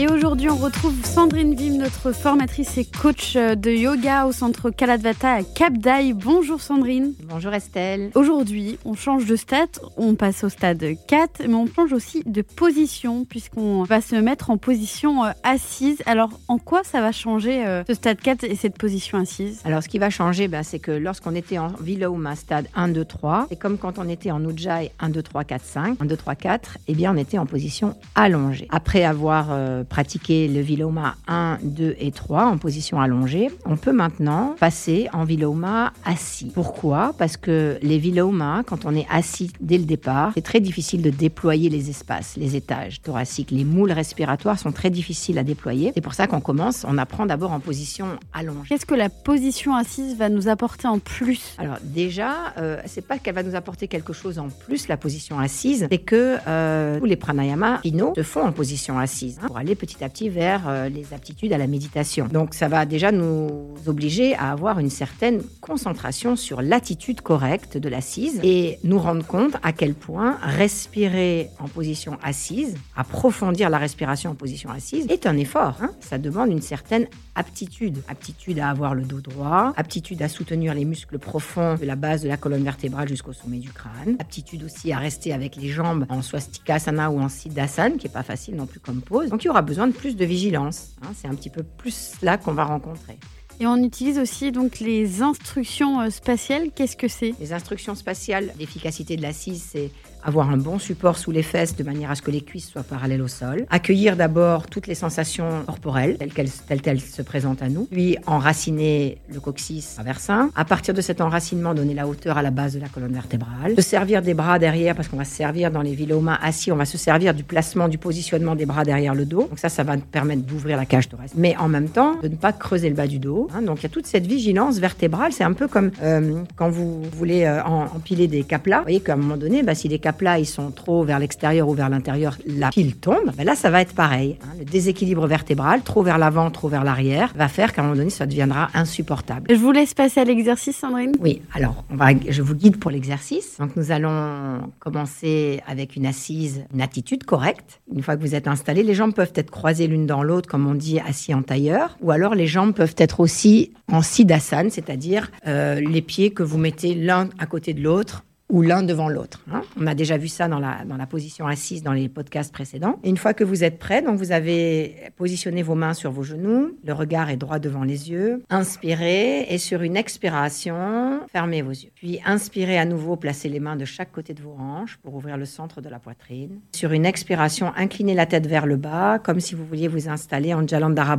Et aujourd'hui, on retrouve Sandrine Vim, notre formatrice et coach de yoga au centre Kaladvata à Cap d'Aille. Bonjour Sandrine. Bonjour Estelle. Aujourd'hui, on change de stade, on passe au stade 4, mais on change aussi de position puisqu'on va se mettre en position euh, assise. Alors, en quoi ça va changer euh, ce stade 4 et cette position assise? Alors, ce qui va changer, bah, c'est que lorsqu'on était en Viloma stade 1, 2, 3, c'est comme quand on était en Ujjayi 1, 2, 3, 4, 5, 1, 2, 3, 4, eh bien, on était en position allongée. Après avoir euh, pratiquer le viloma 1, 2 et 3 en position allongée, on peut maintenant passer en viloma assis. Pourquoi? Parce que les vilomas, quand on est assis dès le départ, c'est très difficile de déployer les espaces, les étages thoraciques. Les moules respiratoires sont très difficiles à déployer. C'est pour ça qu'on commence, on apprend d'abord en position allongée. Qu'est-ce que la position assise va nous apporter en plus? Alors déjà, euh, c'est pas qu'elle va nous apporter quelque chose en plus, la position assise, c'est que euh, tous les pranayamas finaux se font en position assise hein, pour aller petit à petit vers euh, les aptitudes à la méditation. Donc ça va déjà nous obliger à avoir une certaine concentration sur l'attitude correcte de l'assise et nous rendre compte à quel point respirer en position assise, approfondir la respiration en position assise, est un effort. Hein. ça demande une certaine aptitude. Aptitude à avoir le dos droit, aptitude à soutenir les muscles profonds de la base de la colonne vertébrale jusqu'au sommet du crâne, aptitude aussi à rester avec les jambes en swastikasana ou en siddhasana, qui est pas facile non plus comme pose. Donc il y aura besoin de plus de vigilance. Hein. c'est un petit peu plus là qu'on va rencontrer. Et on utilise aussi donc les instructions euh, spatiales. Qu'est-ce que c'est? Les instructions spatiales, l'efficacité de l'assise, c'est avoir un bon support sous les fesses de manière à ce que les cuisses soient parallèles au sol, accueillir d'abord toutes les sensations corporelles telles qu'elles se présentent à nous, puis enraciner le coccyx traversin. À partir de cet enracinement, donner la hauteur à la base de la colonne vertébrale, se servir des bras derrière parce qu'on va se servir dans les vilomas assis, on va se servir du placement, du positionnement des bras derrière le dos. Donc ça, ça va permettre d'ouvrir la cage thoracique, mais en même temps de ne pas creuser le bas du dos. Hein. donc il y a toute cette vigilance vertébrale. C'est un peu comme euh, quand vous voulez euh, empiler des caplas. Vous voyez qu'à un moment donné, bah, si les là ils sont trop vers l'extérieur ou vers l'intérieur, la pile tombe. Ben là, ça va être pareil. Hein. Le déséquilibre vertébral, trop vers l'avant, trop vers l'arrière, va faire qu'à un moment donné, ça deviendra insupportable. Je vous laisse passer à l'exercice, Sandrine. Oui, alors on va, je vous guide pour l'exercice. Donc nous allons commencer avec une assise, une attitude correcte. Une fois que vous êtes installé, les jambes peuvent être croisées l'une dans l'autre, comme on dit, assis en tailleur, ou alors les jambes peuvent être aussi en siddhasana, c'est-à-dire euh, les pieds que vous mettez l'un à côté de l'autre ou l'un devant l'autre. Hein. On a déjà vu ça dans la, dans la position assise dans les podcasts précédents. Une fois que vous êtes prêt, donc vous avez positionné vos mains sur vos genoux, le regard est droit devant les yeux. Inspirez et sur une expiration, fermez vos yeux. Puis inspirez à nouveau, placez les mains de chaque côté de vos hanches pour ouvrir le centre de la poitrine. Sur une expiration, inclinez la tête vers le bas, comme si vous vouliez vous installer en Jalandhara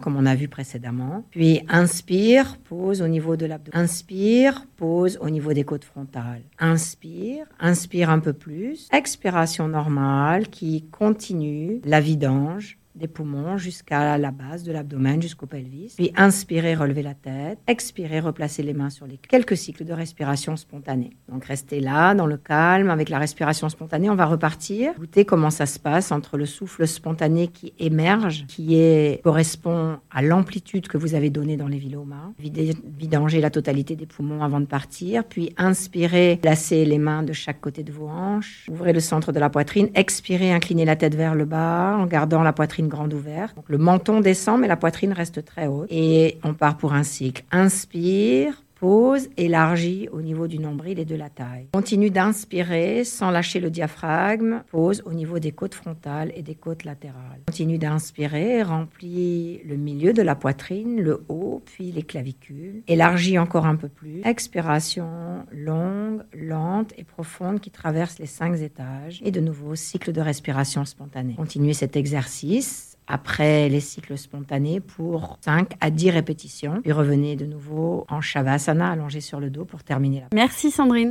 comme on a vu précédemment. Puis inspire, pose au niveau de l'abdomen. Inspire, pose au niveau des côtes frontales. Inspire un peu plus. Expiration normale qui continue la vidange des poumons jusqu'à la base de l'abdomen, jusqu'au pelvis. Puis inspirez, relevez la tête. Expirez, replacez les mains sur les quelques cycles de respiration spontanée. Donc restez là, dans le calme, avec la respiration spontanée. On va repartir. Écoutez comment ça se passe entre le souffle spontané qui émerge, qui est, correspond à l'amplitude que vous avez donnée dans les vilomas. Vidanger la totalité des poumons avant de partir. Puis inspirez, placez les mains de chaque côté de vos hanches. Ouvrez le centre de la poitrine. Expirez, inclinez la tête vers le bas en gardant la poitrine grande ouverte. le menton descend, mais la poitrine reste très haute. Et on part pour un cycle. Inspire, Pause, élargie au niveau du nombril et de la taille. Continue d'inspirer sans lâcher le diaphragme. Pause au niveau des côtes frontales et des côtes latérales. Continue d'inspirer, remplis le milieu de la poitrine, le haut, puis les clavicules. Élargis encore un peu plus. Expiration longue, lente et profonde qui traverse les cinq étages. Et de nouveau, cycle de respiration spontanée. Continuez cet exercice après les cycles spontanés pour 5 à 10 répétitions. Puis revenez de nouveau en Shavasana allongé sur le dos pour terminer. Merci Sandrine.